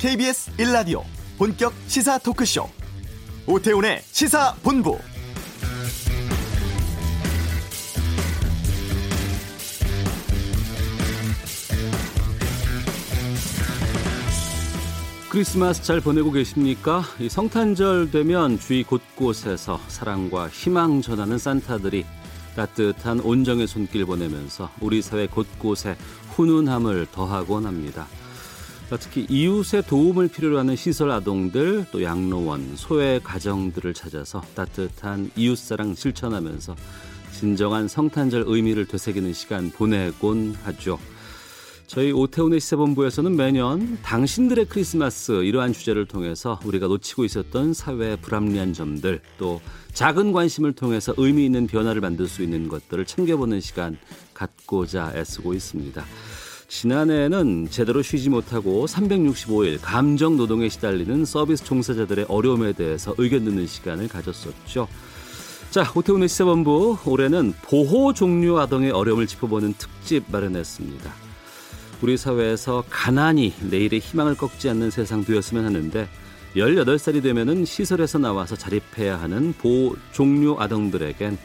KBS 1라디오 본격 시사 토크쇼 오태훈의 시사본부 크리스마스 잘 보내고 계십니까? 이 성탄절 되면 주위 곳곳에서 사랑과 희망 전하는 산타들이 따뜻한 온정의 손길 보내면서 우리 사회 곳곳에 훈훈함을 더하곤 합니다. 특히 이웃의 도움을 필요로 하는 시설 아동들, 또 양로원, 소외 가정들을 찾아서 따뜻한 이웃사랑 실천하면서 진정한 성탄절 의미를 되새기는 시간 보내곤 하죠. 저희 오태훈의 시사본부에서는 매년 당신들의 크리스마스 이러한 주제를 통해서 우리가 놓치고 있었던 사회의 불합리한 점들 또 작은 관심을 통해서 의미 있는 변화를 만들 수 있는 것들을 챙겨보는 시간 갖고자 애쓰고 있습니다. 지난해에는 제대로 쉬지 못하고 365일 감정 노동에 시달리는 서비스 종사자들의 어려움에 대해서 의견 듣는 시간을 가졌었죠. 자, 오태훈의 시사본부 올해는 보호 종류 아동의 어려움을 짚어보는 특집 마련했습니다. 우리 사회에서 가난이 내일의 희망을 꺾지 않는 세상 되었으면 하는데 18살이 되면은 시설에서 나와서 자립해야 하는 보호 종류 아동들에겐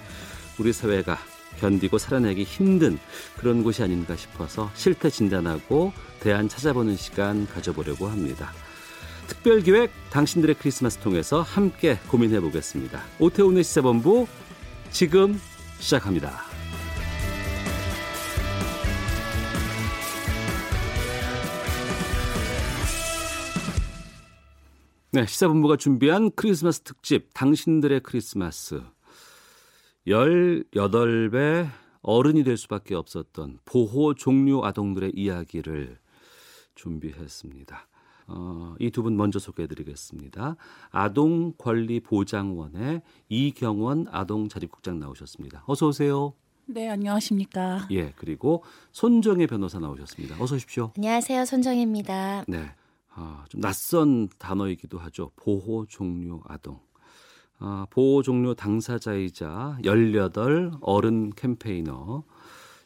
우리 사회가 견디고 살아내기 힘든 그런 곳이 아닌가 싶어서 실태 진단하고 대안 찾아보는 시간 가져보려고 합니다. 특별 기획 당신들의 크리스마스 통해서 함께 고민해 보겠습니다. 오태훈의 시사본부 지금 시작합니다. 네, 시사본부가 준비한 크리스마스 특집 당신들의 크리스마스 18배 어른이 될 수밖에 없었던 보호 종류 아동들의 이야기를 준비했습니다. 어, 이 두 분 먼저 소개해드리겠습니다. 아동권리보장원의 이경원 아동자립국장 나오셨습니다. 어서 오세요. 네, 안녕하십니까. 예, 그리고 손정혜 변호사 나오셨습니다. 어서 오십시오. 안녕하세요, 손정혜입니다. 네, 아, 좀 낯선 단어이기도 하죠. 보호 종류 아동. 아, 보호 종료 당사자이자 18 어른 캠페이너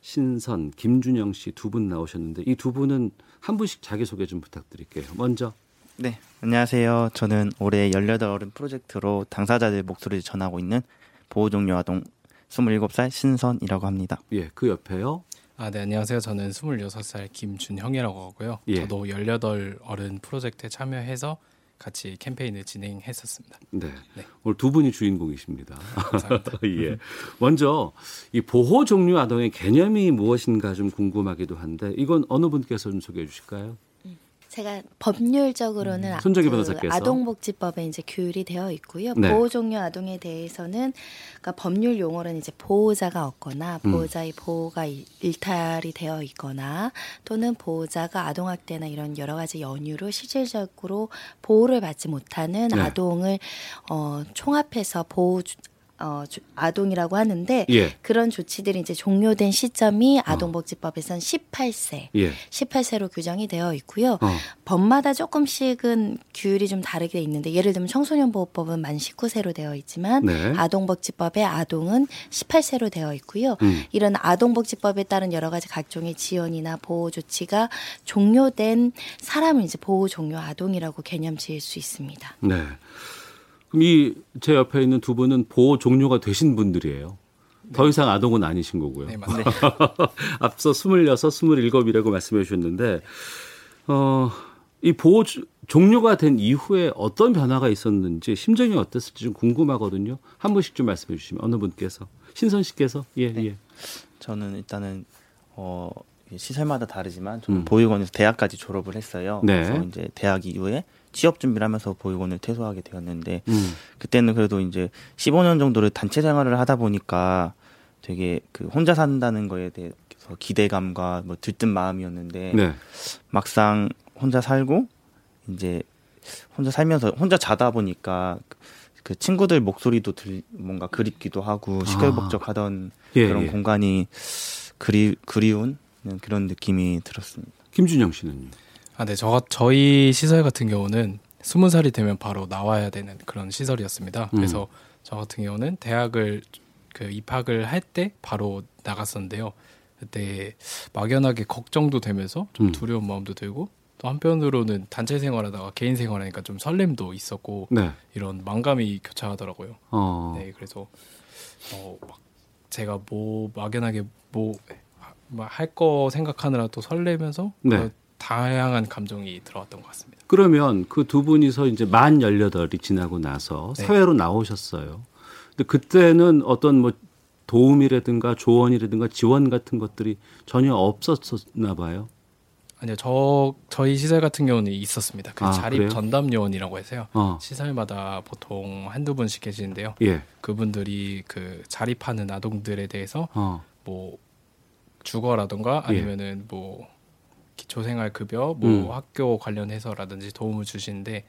신선 김준영 씨 두 분 나오셨는데 이 두 분은 한 분씩 자기 소개 좀 부탁드릴게요. 먼저 네, 안녕하세요. 저는 올해 18 어른 프로젝트로 당사자들 목소리를 전하고 있는 보호 종료 아동 27살 신선이라고 합니다. 예, 그 옆에요. 아, 네, 안녕하세요. 저는 26살 김준형이라고 하고요. 예. 저도 18 어른 프로젝트에 참여해서 같이 캠페인을 진행했었습니다. 네. 네. 오늘 두 분이 주인공이십니다. 감사합니다. 예. 먼저 이 보호 종류 아동의 개념이 무엇인가 좀 궁금하기도 한데 이건 어느 분께서 좀 소개해 주실까요? 제가 법률적으로는 음, 손정희 그 변호사께서 아동복지법에 이제 규율이 되어 있고요. 네. 보호 종류 아동에 대해서는 그러니까 법률 용어로는 이제 보호자가 없거나 음. 보호자의 음. 보호가 일탈이 되어 있거나 또는 보호자가 아동학대나 이런 여러 가지 연유로 실질적으로 보호를 받지 못하는 네. 아동을 어, 총합해서 보호 어, 아동이라고 하는데 예. 그런 조치들이 이제 종료된 시점이 어. 아동복지법에선 18세, 예. 18세로 규정이 되어 있고요. 어. 법마다 조금씩은 규율이 좀 다르게 있는데 예를 들면 청소년보호법은 만 19세로 되어 있지만 네. 아동복지법의 아동은 18세로 되어 있고요. 음. 이런 아동복지법에 따른 여러 가지 각종의 지원이나 보호 조치가 종료된 사람을 이제 보호 종료 아동이라고 개념 지을 수 있습니다. 네. 그럼 이 제 옆에 있는 두 분은 보호 종료가 되신 분들이에요. 네. 더 이상 아동은 아니신 거고요. 네, 맞습니다. 앞서 26, 27이라고 말씀해 주셨는데 어, 이 보호 종료가 된 이후에 어떤 변화가 있었는지 심정이 어땠을지 좀 궁금하거든요. 한 분씩 좀 말씀해 주시면 어느 분께서 신선 씨께서 예 네. 예. 저는 일단은 어 시설마다 다르지만 저는 음. 보육원에서 대학까지 졸업을 했어요. 네. 그래서 이제 대학 이후에 취업 준비를 하면서 보육원을 퇴소하게 되었는데 음. 그때는 그래도 이제 15년 정도를 단체 생활을 하다 보니까 되게 그 혼자 산다는 거에 대해서 기대감과 뭐 들뜬 마음이었는데 네. 막상 혼자 살고 이제 혼자 살면서 혼자 자다 보니까 그 친구들 목소리도 들 뭔가 그립기도 하고 시끌벅적하던 아. 예, 그런 예. 공간이 그리 그리운 그런 느낌이 들었습니다. 김준영 씨는요? 아, 네. 저, 저희 시설 같은 경우는 스무 살이 되면 바로 나와야 되는 그런 시설이었습니다. 음. 그래서 저 같은 경우는 대학을 그 입학을 할 때 바로 나갔었는데요. 그때 막연하게 걱정도 되면서 좀 음. 두려운 마음도 들고 또 한편으로는 단체 생활하다가 개인 생활하니까 좀 설렘도 있었고 네. 이런 만감이 교차하더라고요. 어. 네, 그래서 어, 막 제가 뭐 막연하게 뭐 할 거 생각하느라 또 설레면서 네. 다양한 감정이 들어왔던 것 같습니다. 그러면 그 두 분이서 이제 만 열여덟이 지나고 나서 네. 사회로 나오셨어요. 근데 그때는 어떤 뭐 도움이라든가 조언이라든가 지원 같은 것들이 전혀 없었나 봐요. 아니요, 저 저희 시설 같은 경우는 있었습니다. 그 아, 자립 그래요? 전담 요원이라고 해서요. 어. 시설마다 보통 한두 분씩 계시는데요. 예. 그분들이 그 자립하는 아동들에 대해서 어. 뭐 주거라던가 예. 아니면은 예. 뭐 기초생활 급여, 뭐 음. 학교 관련해서라든지 도움을 주시는데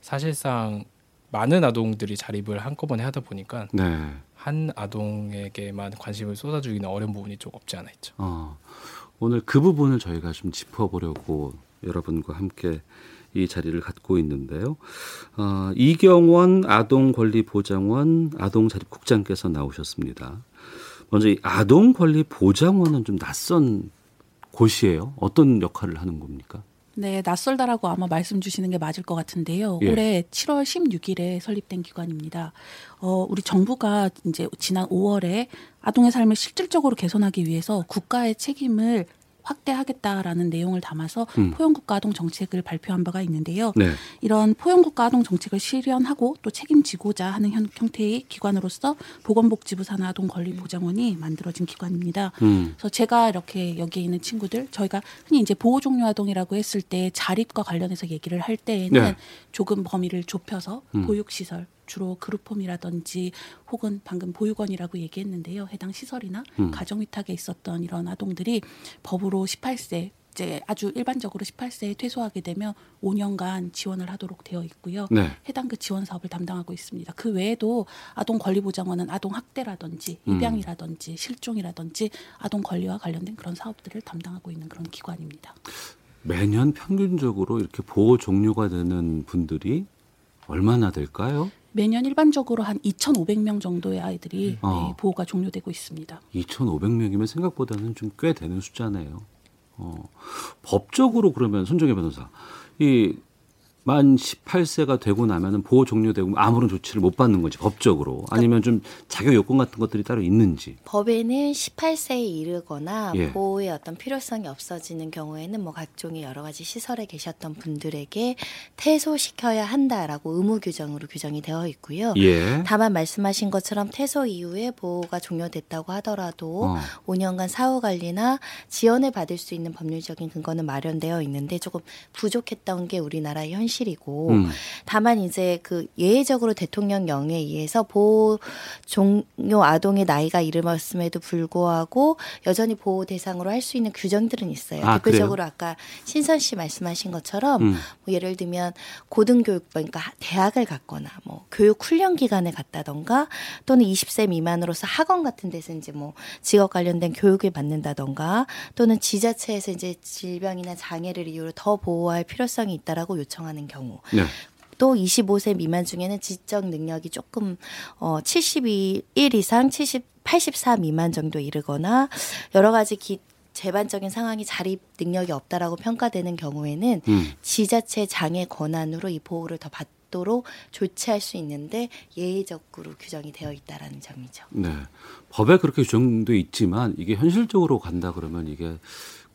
사실상 많은 아동들이 자립을 한꺼번에 하다 보니까 네. 한 아동에게만 관심을 쏟아주기는 어려운 부분이 좀 없지 않아 있죠. 어. 오늘 그 부분을 저희가 좀 짚어보려고 여러분과 함께 이 자리를 갖고 있는데요. 어, 이경원 아동권리보장원 아동자립국장께서 나오셨습니다. 먼저 이 아동권리보장원은 좀 낯선 곳이에요. 어떤 역할을 하는 겁니까? 네, 낯설다라고 아마 말씀 주시는 게 맞을 것 같은데요. 예. 올해 7월 16일에 설립된 기관입니다. 어, 우리 정부가 이제 지난 5월에 아동의 삶을 실질적으로 개선하기 위해서 국가의 책임을 확대하겠다라는 내용을 담아서 음. 포용국가 아동 정책을 발표한 바가 있는데요. 네. 이런 포용국가 아동 정책을 실현하고 또 책임지고자 하는 형, 태의 기관으로서 보건복지부 산하 아동 권리 보장원이 만들어진 기관입니다. 음. 그래서 제가 이렇게 여기에 있는 친구들 저희가 흔히 이제 보호 종료 아동이라고 했을 때 자립과 관련해서 얘기를 할 때에는 네. 조금 범위를 좁혀서 음. 보육시설 주로 그룹홈이라든지 혹은 방금 보육원이라고 얘기했는데요. 해당 시설이나 음. 가정 위탁에 있었던 이런 아동들이 법으로 18세 이제 아주 일반적으로 18세에 퇴소하게 되면 5년간 지원을 하도록 되어 있고요. 네. 해당 그 지원 사업을 담당하고 있습니다. 그 외에도 아동 권리 보장원은 아동 학대라든지 음. 입양이라든지 실종이라든지 아동 권리와 관련된 그런 사업들을 담당하고 있는 그런 기관입니다. 매년 평균적으로 이렇게 보호 종료가 되는 분들이 얼마나 될까요? 매년 일반적으로 한 2,500명 정도의 아이들이 어. 네, 보호가 종료되고 있습니다. 2,500명이면 생각보다는 좀 꽤 되는 숫자네요. 어. 법적으로 그러면 손정혜 변호사 이 만 18세가 되고 나면은 보호 종료되고 아무런 조치를 못 받는 건지 법적으로 아니면 좀 자격 요건 같은 것들이 따로 있는지 법에는 18세에 이르거나 예. 보호의 어떤 필요성이 없어지는 경우에는 뭐 각종의 여러 가지 시설에 계셨던 분들에게 퇴소시켜야 한다라고 의무 규정으로 규정이 되어 있고요. 예. 다만 말씀하신 것처럼 퇴소 이후에 보호가 종료됐다고 하더라도 어. 5년간 사후 관리나 지원을 받을 수 있는 법률적인 근거는 마련되어 있는데 조금 부족했던 게 우리나라의 현실 현실이고 음. 다만 이제 그 예외적으로 대통령령에 의해서 보호 종료 아동의 나이가 이르렀음에도 불구하고 여전히 보호 대상으로 할 수 있는 규정들은 있어요. 아, 대표적으로 그래요? 아까 신선 씨 말씀하신 것처럼 음. 뭐 예를 들면 고등교육 그러니까 대학을 갔거나 뭐 교육 훈련 기관에 갔다던가 또는 20세 미만으로서 학원 같은 데서 이제 뭐 직업 관련된 교육을 받는다던가 또는 지자체에서 이제 질병이나 장애를 이유로 더 보호할 필요성이 있다라고 요청하는 하는 경우. 네. 또 25세 미만 중에는 지적 능력이 조금 어 72일 이상 70 84 미만 정도 이르거나 여러 가지 기, 재반적인 상황이 자립 능력이 없다라고 평가되는 경우에는 음. 지자체 장애 권한으로 이 보호를 더 받도록 조치할 수 있는데 예외적으로 규정이 되어 있다라는 점이죠. 네. 법에 그렇게 규정돼 있지만 이게 현실적으로 간다 그러면 이게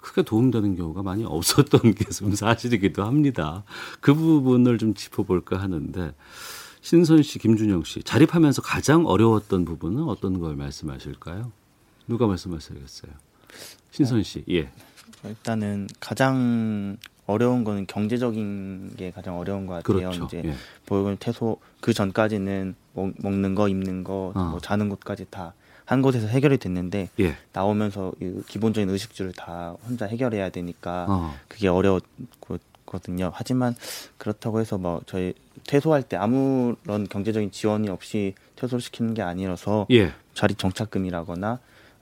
크게 도움되는 경우가 많이 없었던 게 좀 사실이기도 합니다. 그 부분을 좀 짚어볼까 하는데 신선 씨, 김준영 씨 자립하면서 가장 어려웠던 부분은 어떤 걸 말씀하실까요? 누가 말씀하셔야겠어요? 신선 씨, 예. 일단은 가장 어려운 거는 경제적인 게 가장 어려운 것 같아요. 그렇죠. 이제 예. 보육원 퇴소 그 전까지는 먹, 먹는 거, 입는 거, 어. 뭐 자는 곳까지 다 한 곳에서 해결이 됐는데 예. 나오면서 이 기본적인 의식주를 다 혼자 해결해야 되니까 어. 그게 어려웠거든요. 하지만 그렇다고 해서 뭐 저희 퇴소할 때 아무런 경제적인 지원이 없이 퇴소를 시키는 게 아니라서 예. 자립 정착금이라거나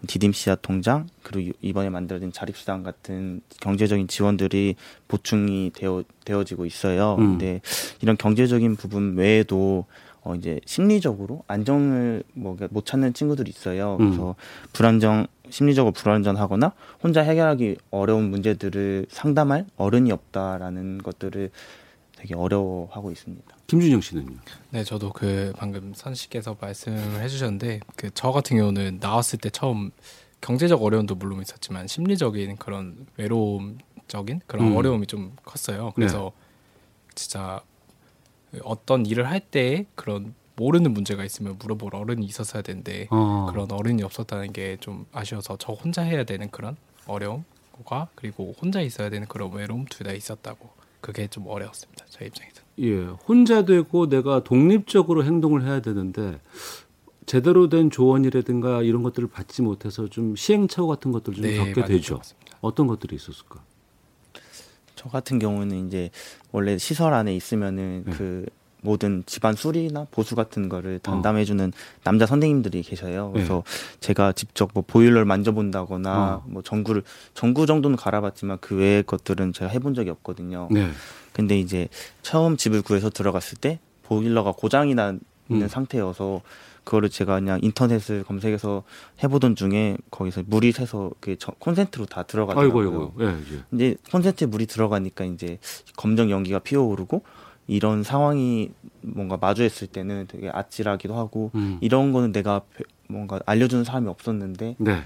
디딤 씨앗 통장 그리고 이번에 만들어진 자립수당 같은 경제적인 지원들이 보충이 되어 되어지고 있어요. 음. 근데 이런 경제적인 부분 외에도 어 이제 심리적으로 안정을 뭐 못 찾는 친구들이 있어요. 음. 그래서 음. 불안정 심리적으로 불안정하거나 혼자 해결하기 어려운 문제들을 상담할 어른이 없다라는 것들을 되게 어려워하고 있습니다. 김준영 씨는요? 네, 저도 그 방금 선 씨께서 말씀을 해주셨는데 그 저 같은 경우는 나왔을 때 처음 경제적 어려움도 물론 있었지만 심리적인 그런 외로움적인 그런 음. 어려움이 좀 컸어요. 그래서 네. 진짜 어떤 일을 할 때 그런 모르는 문제가 있으면 물어볼 어른이 있었어야 되는데 어. 그런 어른이 없었다는 게 좀 아쉬워서 저 혼자 해야 되는 그런 어려움과 그리고 혼자 있어야 되는 그런 외로움 둘 다 있었다고 그게 좀 어려웠습니다. 저 입장에서. 예, 혼자 되고 내가 독립적으로 행동을 해야 되는데 제대로 된 조언이라든가 이런 것들을 받지 못해서 좀 시행착오 같은 것들을 좀 네, 겪게 되죠. 어떤 것들이 있었을까? 저 같은 경우는 이제 원래 시설 안에 있으면은 네. 그 모든 집안 수리나 보수 같은 거를 담당해주는 어. 남자 선생님들이 계셔요. 그래서 네. 제가 직접 뭐 보일러를 만져본다거나 어. 뭐 전구를 전구 정도는 갈아봤지만 그 외의 것들은 제가 해본 적이 없거든요. 네. 근데 이제 처음 집을 구해서 들어갔을 때 보일러가 고장이 나 있는 음. 상태여서 그거를 제가 그냥 인터넷을 검색해서 해보던 중에 거기서 물이 새서 그 콘센트로 다 들어가더라고요. 아이고, 아이고. 예, 예. 이제 콘센트에 물이 들어가니까 이제 검정 연기가 피어오르고 이런 상황이 뭔가 마주했을 때는 되게 아찔하기도 하고 음. 이런 거는 내가 뭔가 알려주는 사람이 없었는데 네.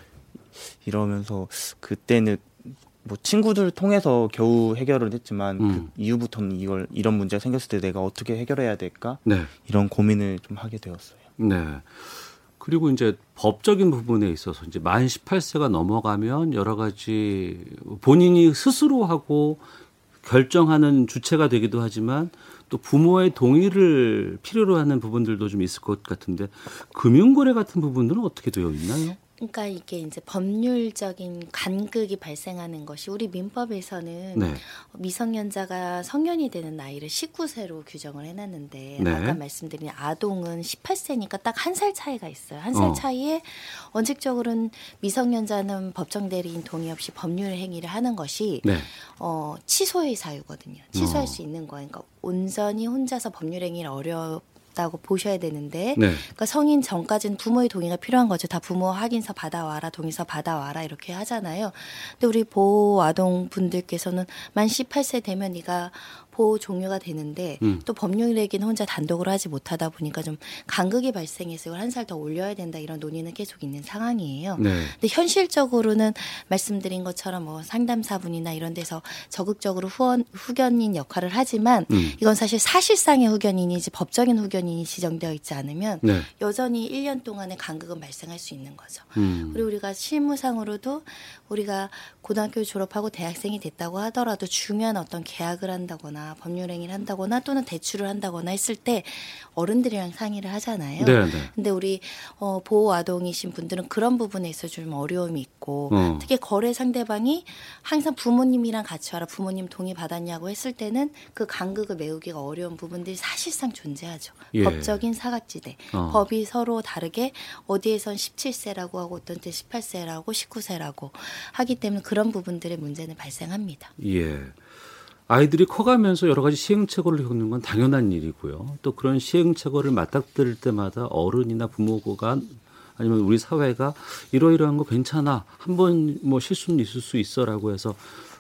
이러면서 그때는 뭐 친구들 통해서 겨우 해결을 했지만 음. 그 이후부터는 이걸 이런 문제가 생겼을 때 내가 어떻게 해결해야 될까 네. 이런 고민을 좀 하게 되었어요. 네. 그리고 이제 법적인 부분에 있어서 이제 만 18세가 넘어가면 여러 가지 본인이 스스로 하고 결정하는 주체가 되기도 하지만 또 부모의 동의를 필요로 하는 부분들도 좀 있을 것 같은데 금융거래 같은 부분들은 어떻게 되어 있나요? 그러니까 이게 이제 법률적인 간극이 발생하는 것이 우리 민법에서는 네. 미성년자가 성년이 되는 나이를 19세로 규정을 해놨는데 네. 아까 말씀드린 아동은 18세니까 딱 한 살 차이가 있어요. 한살 어. 차이에 원칙적으로는 미성년자는 법정 대리인 동의 없이 법률 행위를 하는 것이 네. 어, 취소의 사유거든요. 취소할 어. 수 있는 거예요. 그러니까 온전히 혼자서 법률 행위를 어려 있다고 보셔야 되는데 네. 그러니까 성인 전까지는 부모의 동의가 필요한 거죠. 다 부모 확인서 받아와라, 동의서 받아와라 이렇게 하잖아요. 근데 우리 보호 아동 분들께서는 만 18세 되면 네가 보호 종료가 되는데 음. 또 법률얘기는 혼자 단독으로 하지 못하다 보니까 좀 간극이 발생해서 이걸 한 살 더 올려야 된다 이런 논의는 계속 있는 상황이에요. 네. 근데 현실적으로는 말씀드린 것처럼 뭐 상담사분이나 이런 데서 적극적으로 후원 후견인 역할을 하지만 음. 이건 사실 사실상의 후견인이지 법적인 후견인이 지정되어 있지 않으면 네. 여전히 1년 동안의 간극은 발생할 수 있는 거죠. 음. 그리고 우리가 실무상으로도 우리가 고등학교 졸업하고 대학생이 됐다고 하더라도 중요한 어떤 계약을 한다거나 법률 행위를 한다거나 또는 대출을 한다거나 했을 때 어른들이랑 상의를 하잖아요. 네, 네. 근데 우리 어, 보호 아동이신 분들은 그런 부분에 있어 좀 어려움이 있고 어. 특히 거래 상대방이 항상 부모님이랑 같이 와라 부모님 동의 받았냐고 했을 때는 그 간극을 메우기가 어려운 부분들이 사실상 존재하죠. 예. 법적인 사각지대. 어. 법이 서로 다르게 어디에선 17세라고 하고 어떤 때 18세라고 19세라고 하기 때문에 그런 부분들의 문제는 발생합니다. 예. 아이들이 커가면서 여러 가지 시행착오를 겪는 건 당연한 일이고요. 또 그런 시행착오를 맞닥뜨릴 때마다 어른이나 부모가 아니면 우리 사회가 이러이러한 거 괜찮아. 한 번 뭐 실수는 있을 수 있어라고 해서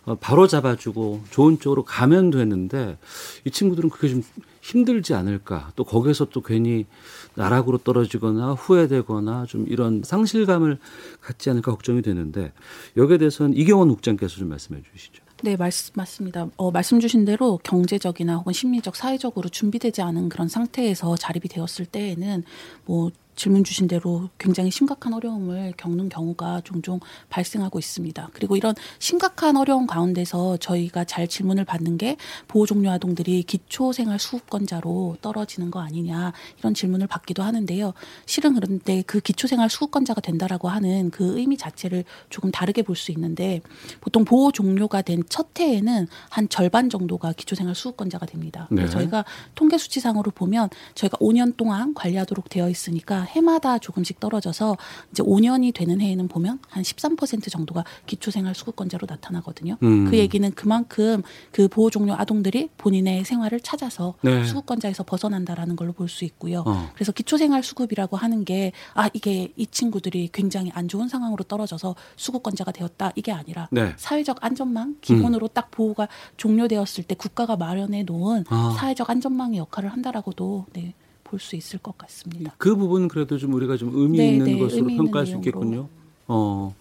어, 바로 잡아주고 좋은 쪽으로 가면 되는데 이 친구들은 그게 좀 힘들지 않을까. 또 거기서 또 괜히 나락으로 떨어지거나 후회되거나 좀 이런 상실감을 갖지 않을까 걱정이 되는데 여기에 대해서는 이경원 국장께서 좀 말씀해 주시죠. 네, 말씀, 맞습니다. 어, 말씀 주신 대로 경제적이나 혹은 심리적, 사회적으로 준비되지 않은 그런 상태에서 자립이 되었을 때에는 뭐 질문 주신 대로 굉장히 심각한 어려움을 겪는 경우가 종종 발생하고 있습니다. 그리고 이런 심각한 어려움 가운데서 저희가 잘 질문을 받는 게 보호 종료 아동들이 기초생활 수급권자로 떨어지는 거 아니냐 이런 질문을 받기도 하는데요. 실은 그런데 그 기초생활 수급권자가 된다라고 하는 그 의미 자체를 조금 다르게 볼 수 있는데 보통 보호 종료가 된 첫 해에는 한 절반 정도가 기초생활 수급권자가 됩니다. 네. 저희가 통계 수치상으로 보면 저희가 5년 동안 관리하도록 되어 있으니까 해마다 조금씩 떨어져서 이제 5년이 되는 해에는 보면 한 13% 정도가 기초생활 수급권자로 나타나거든요. 음. 그 얘기는 그만큼 그 보호 종료 아동들이 본인의 생활을 찾아서 네. 수급권자에서 벗어난다라는 걸로 볼 수 있고요. 어. 그래서 기초생활 수급이라고 하는 게 아 이게 이 친구들이 굉장히 안 좋은 상황으로 떨어져서 수급권자가 되었다 이게 아니라 네. 사회적 안전망 기본으로 음. 딱 보호가 종료되었을 때 국가가 마련해 놓은 아. 사회적 안전망의 역할을 한다라고도 네. 볼 수 있을 것 같습니다. 그 부분 그래도 좀 우리가 좀 의미 네, 있는 네, 것으로 의미 평가할 수 있겠군요. 어.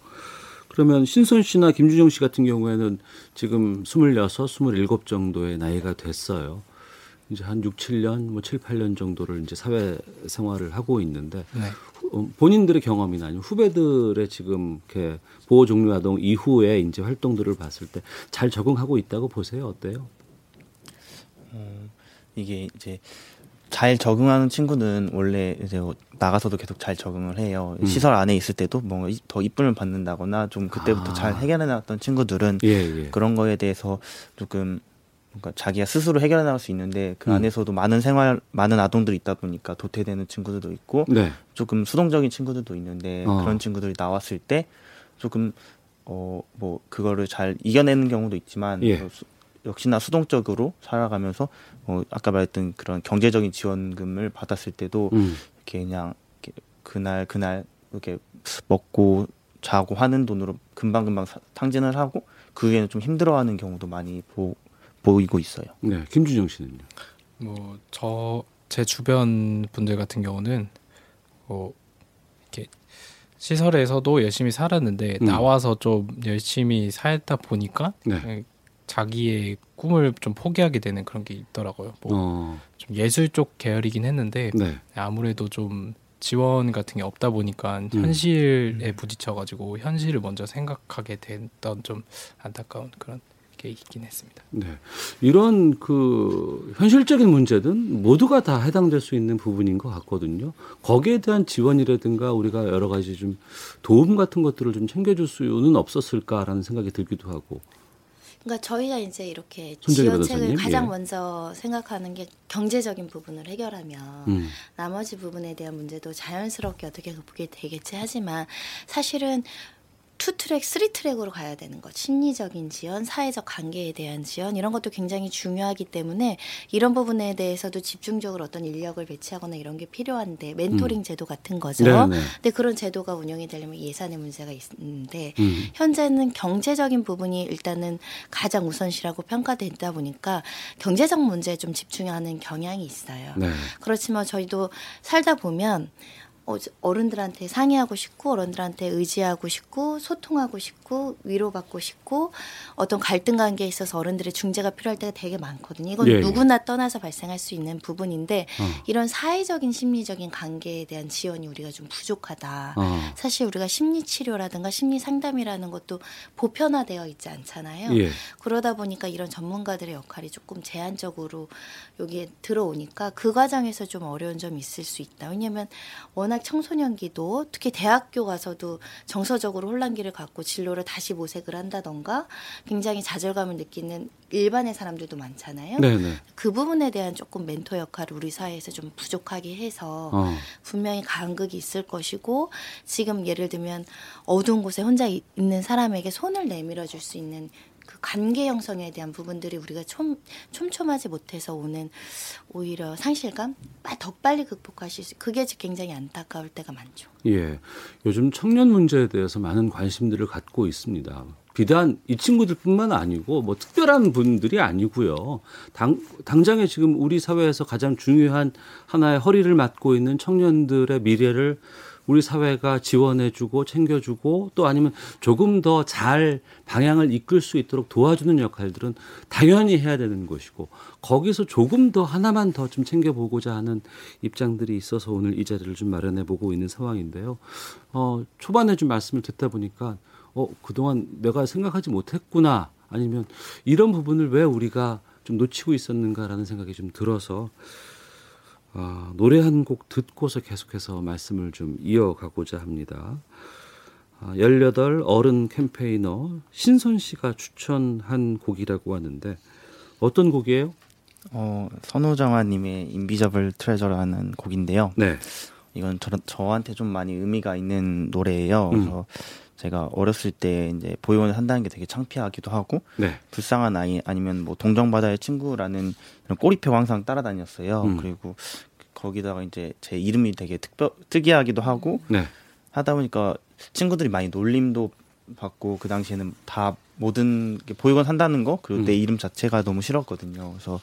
그러면 신선 씨나 김준영 씨 같은 경우에는 지금 26, 27 정도의 나이가 됐어요. 이제 한 6, 7년, 뭐 7, 8년 정도를 이제 사회 생활을 하고 있는데 네. 어, 본인들의 경험이나 아니면 후배들의 지금 이렇게 보호 종료 아동 이후에 이제 활동들을 봤을 때 잘 적응하고 있다고 보세요. 어때요? 음, 이게 이제 잘 적응하는 친구는 원래 이제 나가서도 계속 잘 적응을 해요. 음. 시설 안에 있을 때도 뭐 더 이쁨을 받는다거나 좀 그때부터 아. 잘 해결해 나갔던 친구들은 예, 예. 그런 거에 대해서 조금 뭔가 자기가 스스로 해결해 나갈 수 있는데 그 음. 안에서도 많은 생활 많은 아동들이 있다 보니까 도태되는 친구들도 있고 네. 조금 수동적인 친구들도 있는데 어. 그런 친구들이 나왔을 때 조금 어 뭐 그거를 잘 이겨내는 경우도 있지만 예. 수, 역시나 수동적으로 살아가면서 어 아까 말했던 그런 경제적인 지원금을 받았을 때도 음. 이렇게 그냥 이렇게 그날 그날 이렇게 먹고 자고 하는 돈으로 금방 금방 탕진을 하고 그 후에는 좀 힘들어하는 경우도 많이 보, 보이고 있어요. 네, 김준영 씨는요? 뭐 저 제 주변 분들 같은 경우는 뭐 이렇게 시설에서도 열심히 살았는데 음. 나와서 좀 열심히 살다 보니까 네. 자기의 꿈을 좀 포기하게 되는 그런 게 있더라고요. 뭐좀 어. 예술 쪽 계열이긴 했는데 네. 아무래도 좀 지원 같은 게 없다 보니까 음. 현실에 부딪혀가지고 현실을 먼저 생각하게 됐던 좀 안타까운 그런 게 있긴 했습니다. 네. 이런 그 현실적인 문제든 모두가 다 해당될 수 있는 부분인 것 같거든요. 거기에 대한 지원이라든가 우리가 여러 가지 좀 도움 같은 것들을 좀 챙겨줄 수는 없었을까라는 생각이 들기도 하고. 그러니까 저희가 이제 이렇게 지원책을 가장 예. 먼저 생각하는 게 경제적인 부분을 해결하면 음. 나머지 부분에 대한 문제도 자연스럽게 어떻게 극복이 되겠지 하지만 사실은 two track, three track으로 가야 되는 것. 심리적인 지원, 사회적 관계에 대한 지원 이런 것도 굉장히 중요하기 때문에 이런 부분에 대해서도 집중적으로 어떤 인력을 배치하거나 이런 게 필요한데 멘토링 음. 제도 같은 거죠. 네네. 네. 근데 그런 제도가 운영이 되려면 예산의 문제가 있는데 음. 현재는 경제적인 부분이 일단은 가장 우선시라고 평가된다 보니까 경제적 문제에 좀 집중하는 경향이 있어요. 네. 그렇지만 저희도 살다 보면 어, 어른들한테 상의하고 싶고 어른들한테 의지하고 싶고 소통하고 싶고 위로받고 싶고 어떤 갈등 관계에 있어서 어른들의 중재가 필요할 때가 되게 많거든요. 이건 예, 예. 누구나 예. 떠나서 발생할 수 있는 부분인데 어. 이런 사회적인 심리적인 관계에 대한 지원이 우리가 좀 부족하다. 어. 사실 우리가 심리 치료라든가 심리 상담이라는 것도 보편화되어 있지 않잖아요. 예. 그러다 보니까 이런 전문가들의 역할이 조금 제한적으로 여기에 들어오니까 그 과정에서 좀 어려운 점이 있을 수 있다. 왜냐하면 워낙 워낙 청소년기도 특히 대학교 가서도 정서적으로 혼란기를 갖고 진로를 다시 모색을 한다던가 굉장히 좌절감을 느끼는 일반의 사람들도 많잖아요. 네네. 그 부분에 대한 조금 멘토 역할을 우리 사회에서 좀 부족하게 해서 어. 분명히 간극이 있을 것이고 지금 예를 들면 어두운 곳에 혼자 있는 사람에게 손을 내밀어 줄 수 있는 그 관계 형성에 대한 부분들이 우리가 좀 촘촘하지 못해서 오는 오히려 상실감 더 빨리 극복하실 수 그게 굉장히 안타까울 때가 많죠. 예, 요즘 청년 문제에 대해서 많은 관심들을 갖고 있습니다. 비단 이 친구들뿐만 아니고 뭐 특별한 분들이 아니고요. 당 당장에 지금 우리 사회에서 가장 중요한 하나의 허리를 맡고 있는 청년들의 미래를 우리 사회가 지원해주고 챙겨주고 또 아니면 조금 더 잘 방향을 이끌 수 있도록 도와주는 역할들은 당연히 해야 되는 것이고 거기서 조금 더 하나만 더 좀 챙겨보고자 하는 입장들이 있어서 오늘 이 자리를 좀 마련해 보고 있는 상황인데요. 어, 초반에 좀 말씀을 듣다 보니까 어, 그동안 내가 생각하지 못했구나 아니면 이런 부분을 왜 우리가 좀 놓치고 있었는가라는 생각이 좀 들어서 아, 노래 한 곡 듣고서 계속해서 말씀을 좀 이어가고자 합니다. 아, 18 어른 캠페이너 신선 씨가 추천한 곡이라고 하는데 어떤 곡이에요? 어, 선우정아님의 인비저블 트레저라는 곡인데요. 네. 이건 저, 저한테 좀 많이 의미가 있는 노래예요. 음. 그래서 제가 어렸을 때 이제 보육원을 한다는 게 되게 창피하기도 하고 네. 불쌍한 아이 아니면 뭐 동정바다의 친구라는 이런 꼬리표 항상 따라다녔어요. 음. 그리고 거기다가 이제 제 이름이 되게 특별 특이하기도 하고 네. 하다 보니까 친구들이 많이 놀림도 받고 그 당시에는 다 모든 보육원 산다는 거 그리고 음. 내 이름 자체가 너무 싫었거든요. 그래서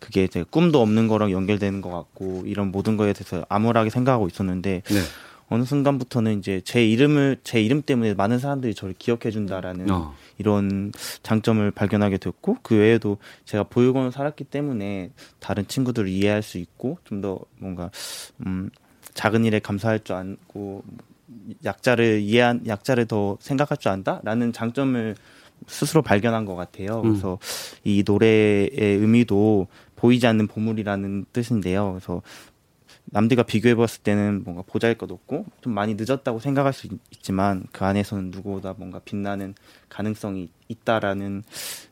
그게 이제 꿈도 없는 거랑 연결되는 것 같고 이런 모든 거에 대해서 암울하게 생각하고 있었는데 네. 어느 순간부터는 이제 제 이름을 제 이름 때문에 많은 사람들이 저를 기억해 준다라는 어. 이런 장점을 발견하게 됐고 그 외에도 제가 보육원을 살았기 때문에 다른 친구들을 이해할 수 있고 좀 더 뭔가 음 작은 일에 감사할 줄 알고 약자를 이해한 약자를 더 생각할 줄 안다라는 장점을 스스로 발견한 것 같아요. 음. 그래서 이 노래의 의미도 보이지 않는 보물이라는 뜻인데요. 그래서 남들과 비교해봤을 때는 뭔가 보잘것없고 좀 많이 늦었다고 생각할 수 있 지만 그 안에서는 누구보다 뭔가 빛나는 가능성이 있다라는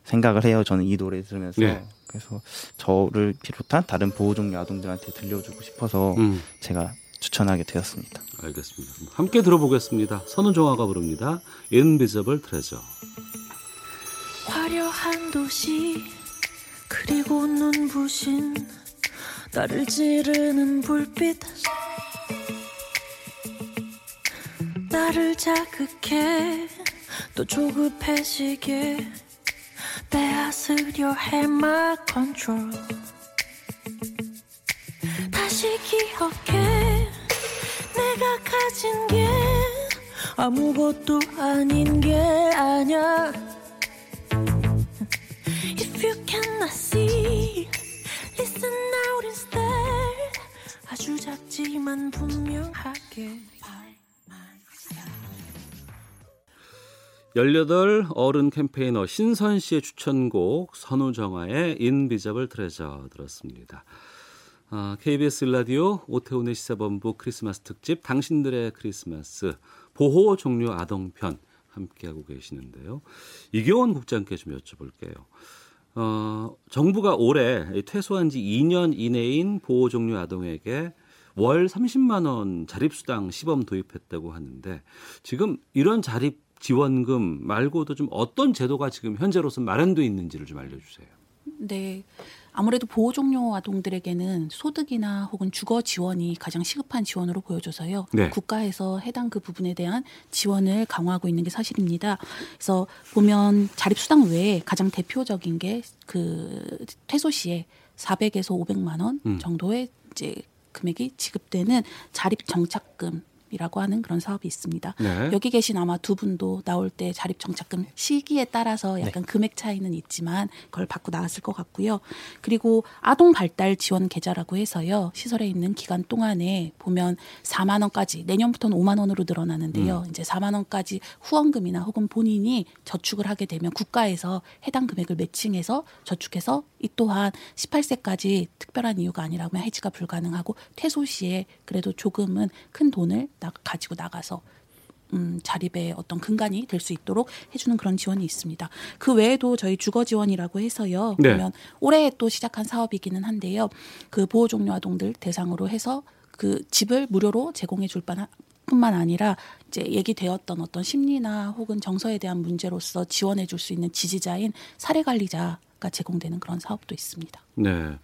생각을 해요. 저는 이 노래 들으면서 네. 그래서 저를 비롯한 다른 보호 종류 아동들한테 들려주고 싶어서 음. 제가 추천하게 되었습니다. 알겠습니다. 함께 들어보겠습니다. 선우정아가 부릅니다. Invisible Treasure. 화려한 도시 그리고 눈부신 나를 찌르는 불빛. 나를 자극해. 또 조급해지게. 빼앗으려 해 my control 다시 기억해. 내가 가진 게 아무것도 아닌 게 아냐 If you cannot see 작지만 분명하게 18 어른 캠페이너 신선 씨의 추천곡 선우정아의 인비저블 트레저 들었습니다. 아, KBS 라디오 오태훈의 시사본부 크리스마스 특집 당신들의 크리스마스 보호 종료 아동편 함께하고 계시는데요. 이경원 국장께 좀 여쭤볼게요. 어, 정부가 올해 퇴소한 지 2년 이내인 보호 종료 아동에게 월 30만 원 자립수당 시범 도입했다고 하는데 지금 이런 자립 지원금 말고도 좀 어떤 제도가 지금 현재로서 마련돼 있는지를 좀 알려주세요. 네. 아무래도 보호 종료 아동들에게는 소득이나 혹은 주거 지원이 가장 시급한 지원으로 보여져서요. 네. 국가에서 해당 그 부분에 대한 지원을 강화하고 있는 게 사실입니다. 그래서 보면 자립수당 외에 가장 대표적인 게 그 퇴소 시에 400에서 500만 원 음. 정도의 이제 금액이 지급되는 자립 정착금 이라고 하는 그런 사업이 있습니다. 네. 여기 계신 아마 두 분도 나올 때 자립 정착금 시기에 따라서 약간 네. 금액 차이는 있지만 그걸 받고 나왔을 것 같고요. 그리고 아동 발달 지원 계좌라고 해서요. 시설에 있는 기간 동안에 보면 4만 원까지 내년부터는 5만 원으로 늘어나는데요. 음. 이제 4만 원까지 후원금이나 혹은 본인이 저축을 하게 되면 국가에서 해당 금액을 매칭해서 저축해서 이 또한 18세까지 특별한 이유가 아니라면 해지가 불가능하고 퇴소 시에 그래도 조금은 큰 돈을 나, 가지고 나가서 음, 자립의 어떤 근간이 될 수 있도록 해주는 그런 지원이 있습니다. 그 외에도 저희 주거 지원이라고 해서요. 네. 그러면 올해 또 시작한 사업이기는 한데요. 그 보호 종료 아동들 대상으로 해서 그 집을 무료로 제공해 줄 뿐만 아니라 이제 얘기되었던 어떤 심리나 혹은 정서에 대한 문제로서 지원해 줄 수 있는 지지자인 사례 관리자가 제공되는 그런 사업도 있습니다. 네.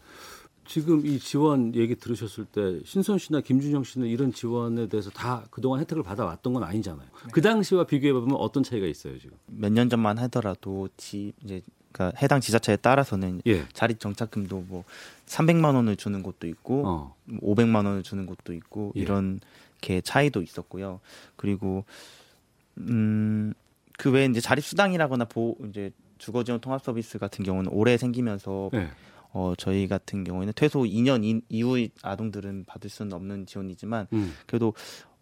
지금 이 지원 얘기 들으셨을 때 신선 씨나 김준영 씨는 이런 지원에 대해서 다 그동안 혜택을 받아왔던 건 아니잖아요. 네. 그 당시와 비교해 보면 어떤 차이가 있어요 지금? 몇 년 전만 하더라도 지 이제 그러니까 해당 지자체에 따라서는 예. 자립 정착금도 뭐 300만 원을 주는 곳도 있고 어. 500만 원을 주는 곳도 있고 예. 이런 게 차이도 있었고요. 그리고 음 그 외에 이제 자립 수당이라거나 보 이제 주거 지원 통합 서비스 같은 경우는 올해 생기면서 예. 어, 저희 같은 경우에는 퇴소 2년 이, 이후 아동들은 받을 수는 없는 지원이지만 음. 그래도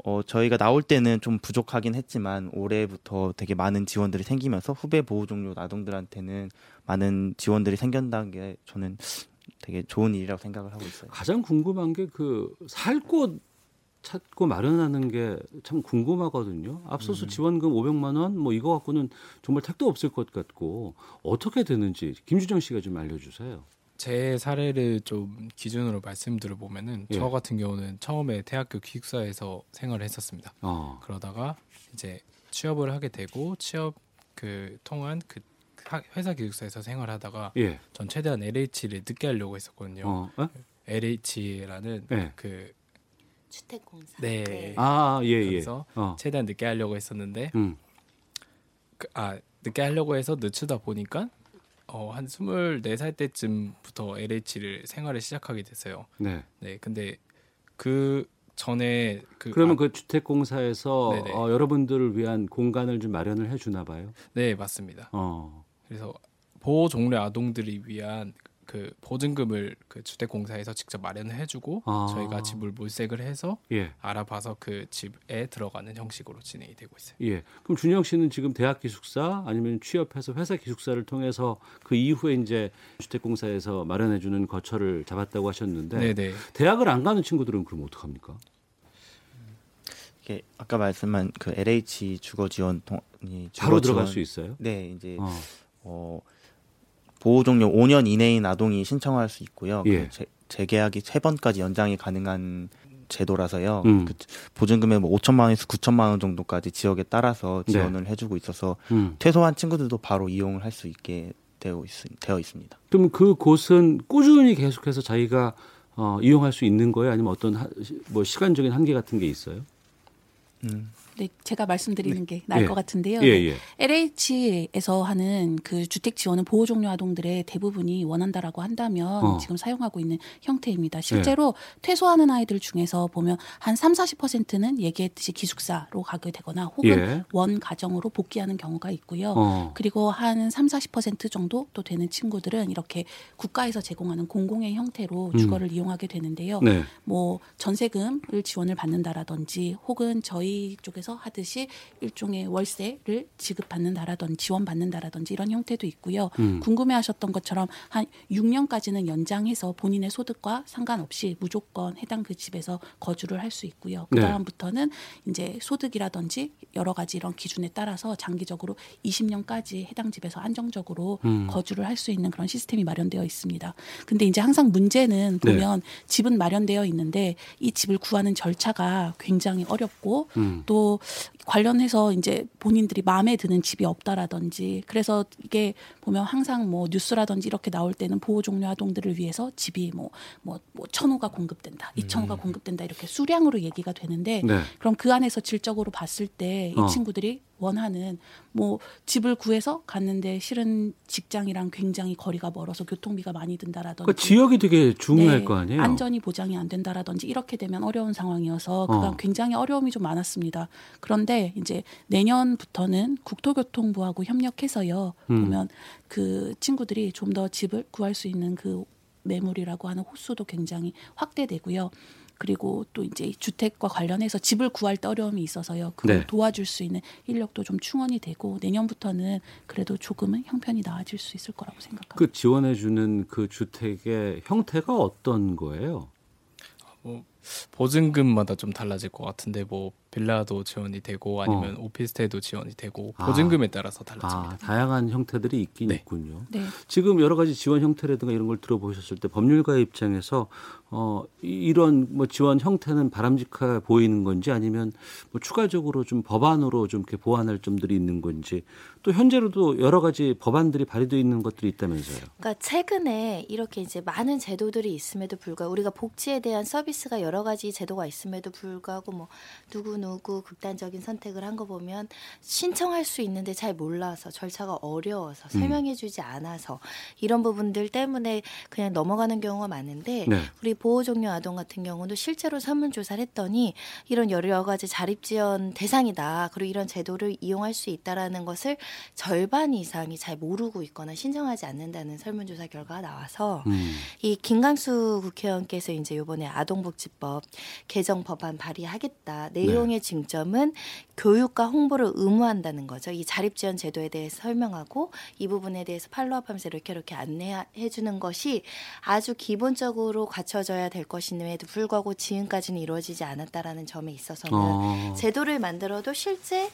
어, 저희가 나올 때는 좀 부족하긴 했지만 올해부터 되게 많은 지원들이 생기면서 후배 보호 종료 아동들한테는 많은 지원들이 생겼다는 게 저는 되게 좋은 일이라고 생각을 하고 있어요. 가장 궁금한 게 그 살 곳 찾고 마련하는 게 참 궁금하거든요. 앞서서 음. 지원금 500만 원 뭐 이거 갖고는 정말 택도 없을 것 같고 어떻게 되는지 김주정 씨가 좀 알려주세요. 제 사례를 좀 기준으로 말씀드려 보면은 예. 저 같은 경우는 처음에 대학교 기숙사에서 생활을 했었습니다. 어. 그러다가 이제 취업을 하게 되고 취업 그 통한 그 회사 기숙사에서 생활하다가 예. 전 최대한 LH를 늦게 하려고 했었거든요. 어? 어? LH라는 예. 그 주택공사. 네. 네. 아, 예, 예. 그래서 어. 최대한 늦게 하려고 했었는데 음. 그, 아, 늦게 하려고 해서 늦추다 보니까 어, 한 스물네 살 때쯤부터 LH를 생활을 시작하게 됐어요. 네. 네. 근데 그 전에 그 그러면 아, 그 주택공사에서 어, 여러분들을 위한 공간을 좀 마련을 해주나 봐요. 네, 맞습니다. 어. 그래서 보호 종래 아동들이 위한 그 보증금을 그 주택공사에서 직접 마련을 해주고 아. 저희가 집을 물색을 해서 예. 알아봐서 그 집에 들어가는 형식으로 진행이 되고 있어요. 예. 그럼 준영 씨는 지금 대학 기숙사 아니면 취업해서 회사 기숙사를 통해서 그 이후에 이제 주택공사에서 마련해 주는 거처를 잡았다고 하셨는데 네네. 대학을 안 가는 친구들은 그럼 어떡합니까? 이게 아까 말씀한 그 LH 주거 지원이 바로 들어갈 수 있어요? 네, 이제 어. 어 보호 종료 5년 이내인 아동이 신청할 수 있고요. 그 예. 그 재, 재계약이 세 번까지 연장이 가능한 제도라서요. 음. 그 보증금의 뭐 5천만 원에서 9천만 원 정도까지 지역에 따라서 네. 지원을 네. 해주고 있어서 음. 퇴소한 친구들도 바로 이용을 할 수 있게 되어, 있, 되어 있 습니다. 그럼 그 곳은 꾸준히 계속해서 자기가 어, 이용할 수 있는 거예요? 아니면 어떤 하, 뭐 시간적인 한계 같은 게 있어요? 음. 네, 제가 말씀드리는 네. 게 나을 예. 것 같은데요. 예, 예. LH에서 하는 그 주택 지원은 보호 종료 아동들의 대부분이 원한다라고 한다면 어. 지금 사용하고 있는 형태입니다. 실제로 예. 퇴소하는 아이들 중에서 보면 한 3, 40%는 얘기했듯이 기숙사로 가게 되거나 혹은 예. 원 가정으로 복귀하는 경우가 있고요. 어. 그리고 한 3, 40% 정도 또 되는 친구들은 이렇게 국가에서 제공하는 공공의 형태로 음. 주거를 이용하게 되는데요. 네. 뭐 전세금을 지원을 받는다라든지 혹은 저희 쪽에서 국에서 하듯이 일종의 월세를 지급받는다라든지 지원받는다라든지 이런 형태도 있고요. 음. 궁금해하셨던 것처럼 한 6년까지는 연장해서 본인의 소득과 상관없이 무조건 해당 그 집에서 거주를 할 수 있고요. 그 다음부터는 네. 이제 소득이라든지 여러 가지 이런 기준에 따라서 장기적으로 20년까지 해당 집에서 안정적으로 음. 거주를 할 수 있는 그런 시스템이 마련되어 있습니다. 근데 이제 항상 문제는 네. 보면 네. 집은 마련되어 있는데 이 집을 구하는 절차가 굉장히 어렵고 음. 또 관련해서 이제 본인들이 마음에 드는 집이 없다라든지 그래서 이게 보면 항상 뭐 뉴스라든지 이렇게 나올 때는 보호 종료 아동들을 위해서 집이 뭐뭐 뭐, 뭐 천호가 공급된다, 이천호가 음. 공급된다 이렇게 수량으로 얘기가 되는데 네. 그럼 그 안에서 질적으로 봤을 때이 어. 친구들이 원하는 뭐 집을 구해서 갔는데 실은 직장이랑 굉장히 거리가 멀어서 교통비가 많이 든다라든지 그러니까 지역이 되게 중요할 네, 거 아니에요. 안전이 보장이 안 된다라든지 이렇게 되면 어려운 상황이어서 그간 어. 굉장히 어려움이 좀 많았습니다. 그런데 이제 내년부터는 국토교통부하고 협력해서요. 음. 보면 그 친구들이 좀 더 집을 구할 수 있는 그 매물이라고 하는 호수도 굉장히 확대되고요. 그리고 또 이제 주택과 관련해서 집을 구할 때 어려움이 있어서요. 그걸 네. 도와줄 수 있는 인력도 좀 충원이 되고 내년부터는 그래도 조금은 형편이 나아질 수 있을 거라고 생각합니다. 그 지원해 주는 그 주택의 형태가 어떤 거예요? 뭐 보증금마다 좀 달라질 것 같은데 뭐 빌라도 지원이 되고 아니면 어. 오피스텔도 지원이 되고 아. 보증금에 아. 따라서 달라집니다. 아, 다양한 형태들이 있긴 네. 있군요. 네. 지금 여러 가지 지원 형태라든가 이런 걸 들어보셨을 때 법률가의 입장에서 어, 이런 뭐 지원 형태는 바람직해 보이는 건지 아니면 뭐 추가적으로 좀 법안으로 좀 이렇게 보완할 점들이 있는 건지 또 현재로도 여러 가지 법안들이 발의되어 있는 것들이 있다면서요. 그러니까 최근에 이렇게 이제 많은 제도들이 있음에도 불구하고 우리가 복지에 대한 서비스가 여러 가지 제도가 있음에도 불구하고 뭐 누구 누구 극단적인 선택을 한 거 보면 신청할 수 있는데 잘 몰라서 절차가 어려워서 음. 설명해주지 않아서 이런 부분들 때문에 그냥 넘어가는 경우가 많은데 네. 우리 보호 종료 아동 같은 경우도 실제로 설문 조사를 했더니 이런 여러 가지 자립 지원 대상이다. 그리고 이런 제도를 이용할 수 있다라는 것을 절반 이상이 잘 모르고 있거나 신청하지 않는다는 설문조사 결과가 나와서 음. 이 김강수 국회의원께서 이제 이번에 아동복지 법 개정 법안 발의하겠다. 내용의 네. 쟁점은 교육과 홍보를 의무한다는 거죠. 이 자립 지원 제도에 대해서 설명하고 이 부분에 대해서 팔로업하면서 이렇게 이렇게 안내해 주는 것이 아주 기본적으로 갖춰져야 될 것임에도 불구하고 지금까지는 이루어지지 않았다라는 점에 있어서는 어. 제도를 만들어도 실제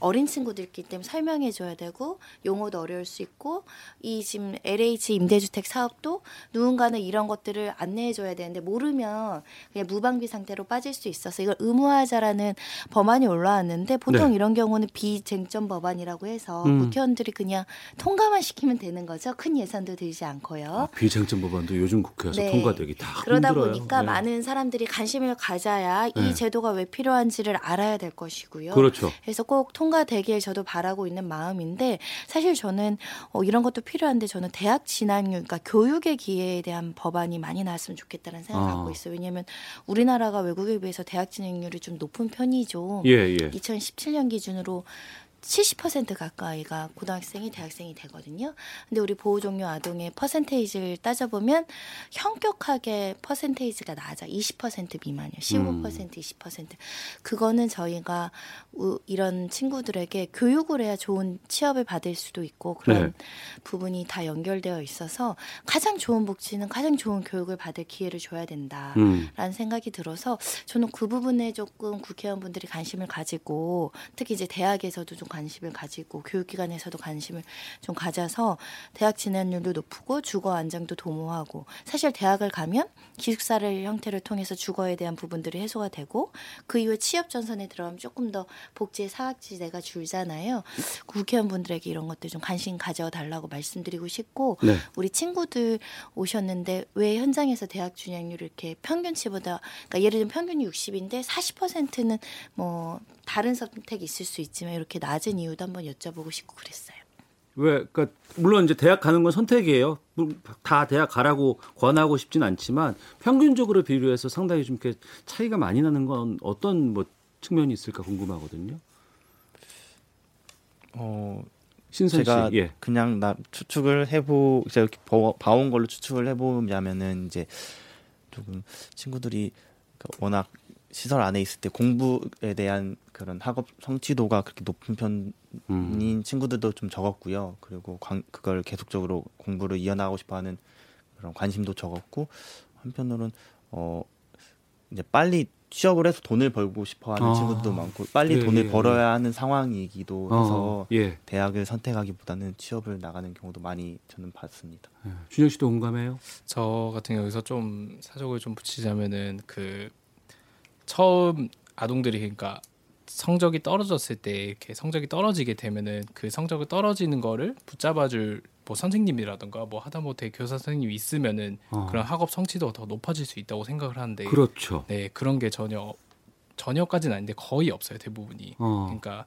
어린 친구들끼리 때문에 설명해 줘야 되고 용어도 어려울 수 있고 이 지금 LH 임대주택 사업도 누군가는 이런 것들을 안내해 줘야 되는데 모르면 그냥 무방비 상태로 빠질 수 있어서 이걸 의무화하자라는 법안이 올라왔는데 보통 네. 이런 경우는 비쟁점 법안이라고 해서 음. 국회의원들이 그냥 통과만 시키면 되는 거죠. 큰 예산도 들지 않고요. 아, 비쟁점 법안도 요즘 국회에서 네. 통과되기 다 그러다 힘들어요. 보니까 네. 많은 사람들이 관심을 가져야 이 네. 제도가 왜 필요한지를 알아야 될 것이고요. 그렇죠. 그래서 꼭 통 과되길 저도 바라고 있는 마음인데 사실 저는 어, 이런 것도 필요한데 저는 대학 진학률, 그러니까 교육의 기회에 대한 법안이 많이 나왔으면 좋겠다는 생각을 아. 갖고 있어요. 왜냐하면 우리나라가 외국에 비해서 대학 진학률이 좀 높은 편이죠. 예, 예. 2017년 기준으로 70% 가까이가 고등학생이 대학생이 되거든요. 근데 우리 보호 종료 아동의 퍼센테이지를 따져보면 현격하게 퍼센테이지가 낮아. 20% 미만이요. 15% 음. 20%. 그거는 저희가 이런 친구들에게 교육을 해야 좋은 취업을 받을 수도 있고 그런 네. 부분이 다 연결되어 있어서 가장 좋은 복지는 가장 좋은 교육을 받을 기회를 줘야 된다라는 음. 생각이 들어서 저는 그 부분에 조금 국회의원분들이 관심을 가지고 특히 이제 대학에서도 좀 관심을 가지고 교육기관에서도 관심을 좀 가져서 대학 진학률도 높고 주거 안정도 도모하고 사실 대학을 가면 기숙사를 형태를 통해서 주거에 대한 부분들이 해소가 되고 그 이후에 취업 전선에 들어가면 조금 더 복지의 사각지대가 줄잖아요. 국회의원분들에게 이런 것들 좀 관심 가져달라고 말씀드리고 싶고 네. 우리 친구들 오셨는데 왜 현장에서 대학 진학률이 이렇게 평균치보다 그러니까 예를 들면 평균이 60인데 40%는 뭐 다른 선택이 있을 수 있지만 이렇게 낮은 이유도 한번 여쭤보고 싶고 그랬어요. 왜? 그러니까 물론 이제 대학 가는 건 선택이에요. 다 대학 가라고 권하고 싶진 않지만 평균적으로 비교해서 상당히 좀 이렇게 차이가 많이 나는 건 어떤 뭐 측면이 있을까 궁금하거든요. 어 신선 제가 예. 그냥 나 추측을 해보 제가 이렇게 봐온 걸로 추측을 해보자면은 이제 조금 친구들이 워낙 시설 안에 있을 때 공부에 대한 그런 학업 성취도가 그렇게 높은 편인 음. 친구들도 좀 적었고요. 그리고 관, 그걸 계속적으로 공부를 이어나가고 싶어하는 그런 관심도 적었고 한편으로는 어 이제 빨리 취업을 해서 돈을 벌고 싶어하는 아. 친구들도 많고 빨리 예, 돈을 예, 벌어야 예. 하는 상황이기도 어, 해서 예. 대학을 선택하기보다는 취업을 나가는 경우도 많이 저는 봤습니다. 예. 준영 씨도 공감해요? 저 같은 경우에서 좀 사족을 좀 붙이자면은 그 처음 아동들이 그러니까 성적이 떨어졌을 때 이렇게 성적이 떨어지게 되면은 그 성적을 떨어지는 거를 붙잡아줄 뭐 선생님이라든가 뭐 하다못해 교사 선생님이 있으면은 어. 그런 학업 성취도가 더 높아질 수 있다고 생각을 하는데 그렇죠. 네 그런 게 전혀 전혀까지는 아닌데 거의 없어요 대부분이. 어. 그러니까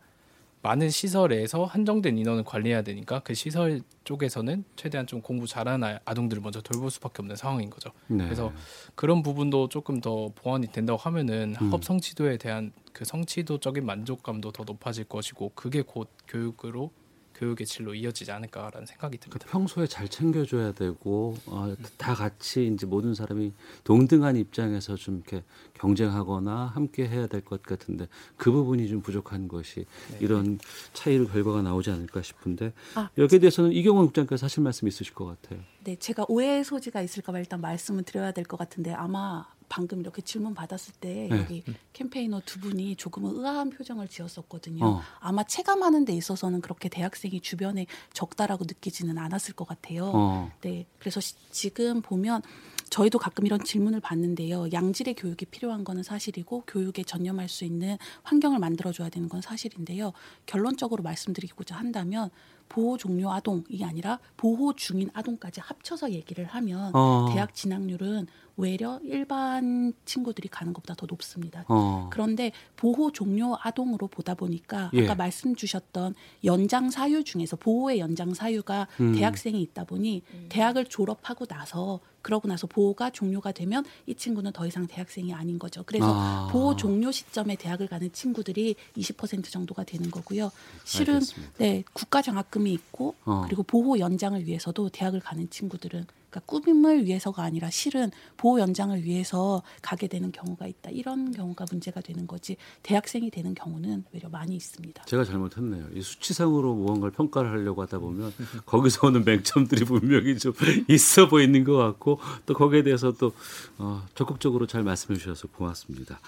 많은 시설에서 한정된 인원을 관리해야 되니까 그 시설 쪽에서는 최대한 좀 공부 잘하는 아동들을 먼저 돌볼 수밖에 없는 상황인 거죠. 네. 그래서 그런 부분도 조금 더 보완이 된다고 하면은 음. 학업 성취도에 대한 그 성취도적인 만족감도 더 높아질 것이고 그게 곧 교육으로 교육의 질로 이어지지 않을까라는 생각이 듭니다. 그러니까 평소에 잘 챙겨줘야 되고 어, 다 같이 이제 모든 사람이 동등한 입장에서 좀 이렇게 경쟁하거나 함께 해야 될 것 같은데 그 부분이 좀 부족한 것이 네. 이런 차이로 결과가 나오지 않을까 싶은데 아, 여기에 대해서는 이경원 국장께서 하실 말씀 있으실 것 같아요. 네, 제가 오해의 소지가 있을까 봐 일단 말씀을 드려야 될 것 같은데 아마 방금 이렇게 질문 받았을 때 네. 여기 캠페이너 두 분이 조금은 의아한 표정을 지었었거든요. 어. 아마 체감하는 데 있어서는 그렇게 대학생이 주변에 적다라고 느끼지는 않았을 것 같아요. 어. 네, 그래서 시, 지금 보면 저희도 가끔 이런 질문을 받는데요. 양질의 교육이 필요한 거는 사실이고 교육에 전념할 수 있는 환경을 만들어줘야 되는 건 사실인데요. 결론적으로 말씀드리고자 한다면 보호 종료 아동이 아니라 보호 중인 아동까지 합쳐서 얘기를 하면 어. 대학 진학률은 외려 일반 친구들이 가는 것보다 더 높습니다. 어. 그런데 보호 종료 아동으로 보다 보니까 예. 아까 말씀 주셨던 연장 사유 중에서 보호의 연장 사유가 음. 대학생이 있다 보니 음. 대학을 졸업하고 나서 그러고 나서 보호가 종료가 되면 이 친구는 더 이상 대학생이 아닌 거죠. 그래서 아. 보호 종료 시점에 대학을 가는 친구들이 20% 정도가 되는 거고요. 실은 알겠습니다. 네 국가 장학금이 있고 어. 그리고 보호 연장을 위해서도 대학을 가는 친구들은 그러니까 꾸밈을 위해서가 아니라 실은 보호 연장을 위해서 가게 되는 경우가 있다. 이런 경우가 문제가 되는 거지. 대학생이 되는 경우는 오히려 많이 있습니다. 제가 잘못했네요. 이 수치상으로 무언가를 평가를 하려고 하다 보면 거기서 오는 맹점들이 분명히 좀 있어 보이는 것 같고 또 거기에 대해서 또 어, 적극적으로 잘 말씀해 주셔서 고맙습니다.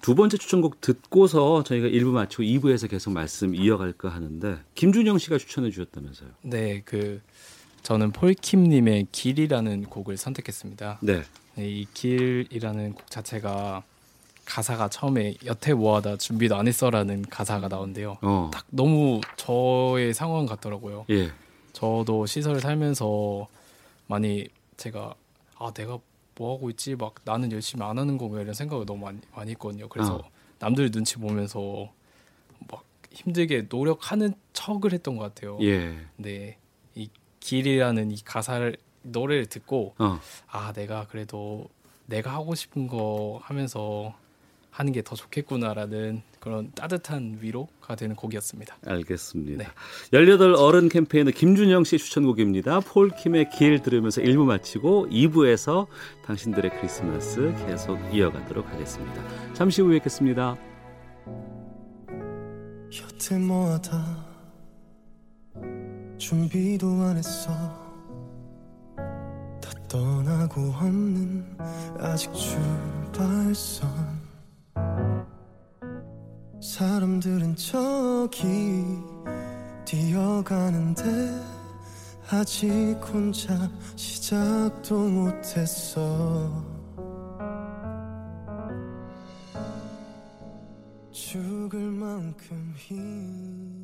두 번째 추천곡 듣고서 저희가 1부 마치고 2부에서 계속 말씀 이어갈까 하는데 김준영 씨가 추천해 주셨다면서요. 네, 그 저는 폴킴님의 길이라는 곡을 선택했습니다. 네. 네. 이 길이라는 곡 자체가 가사가 처음에 여태 뭐하다 준비도 안 했어라는 가사가 나온대요. 어. 딱 너무 저의 상황 같더라고요. 예. 저도 시설을 살면서 많이 제가 아 내가 뭐 하고 있지 막 나는 열심히 안 하는 거고 이런 생각을 너무 많이, 많이 했거든요. 그래서 어. 남들 눈치 보면서 막 힘들게 노력하는 척을 했던 것 같아요. 예. 네, 이 길이라는 이 가사를 노래를 듣고 어. 아 내가 그래도 내가 하고 싶은 거 하면서 하는 게 더 좋겠구나라는 그런 따뜻한 위로가 되는 곡이었습니다. 알겠습니다. 네. 18 어른 캠페인의 김준영 씨의 추천곡입니다. 폴킴의 길 들으면서 1부 마치고 2부에서 당신들의 크리스마스 계속 이어가도록 하겠습니다. 잠시 후에 뵙겠습니다. 여태 뭐하다 준비도 안 했어. 다 떠나고 없는 아직 출발선. 사람들은 저기 뛰어가는데 아직 혼자 시작도 못했어. 죽을 만큼 힘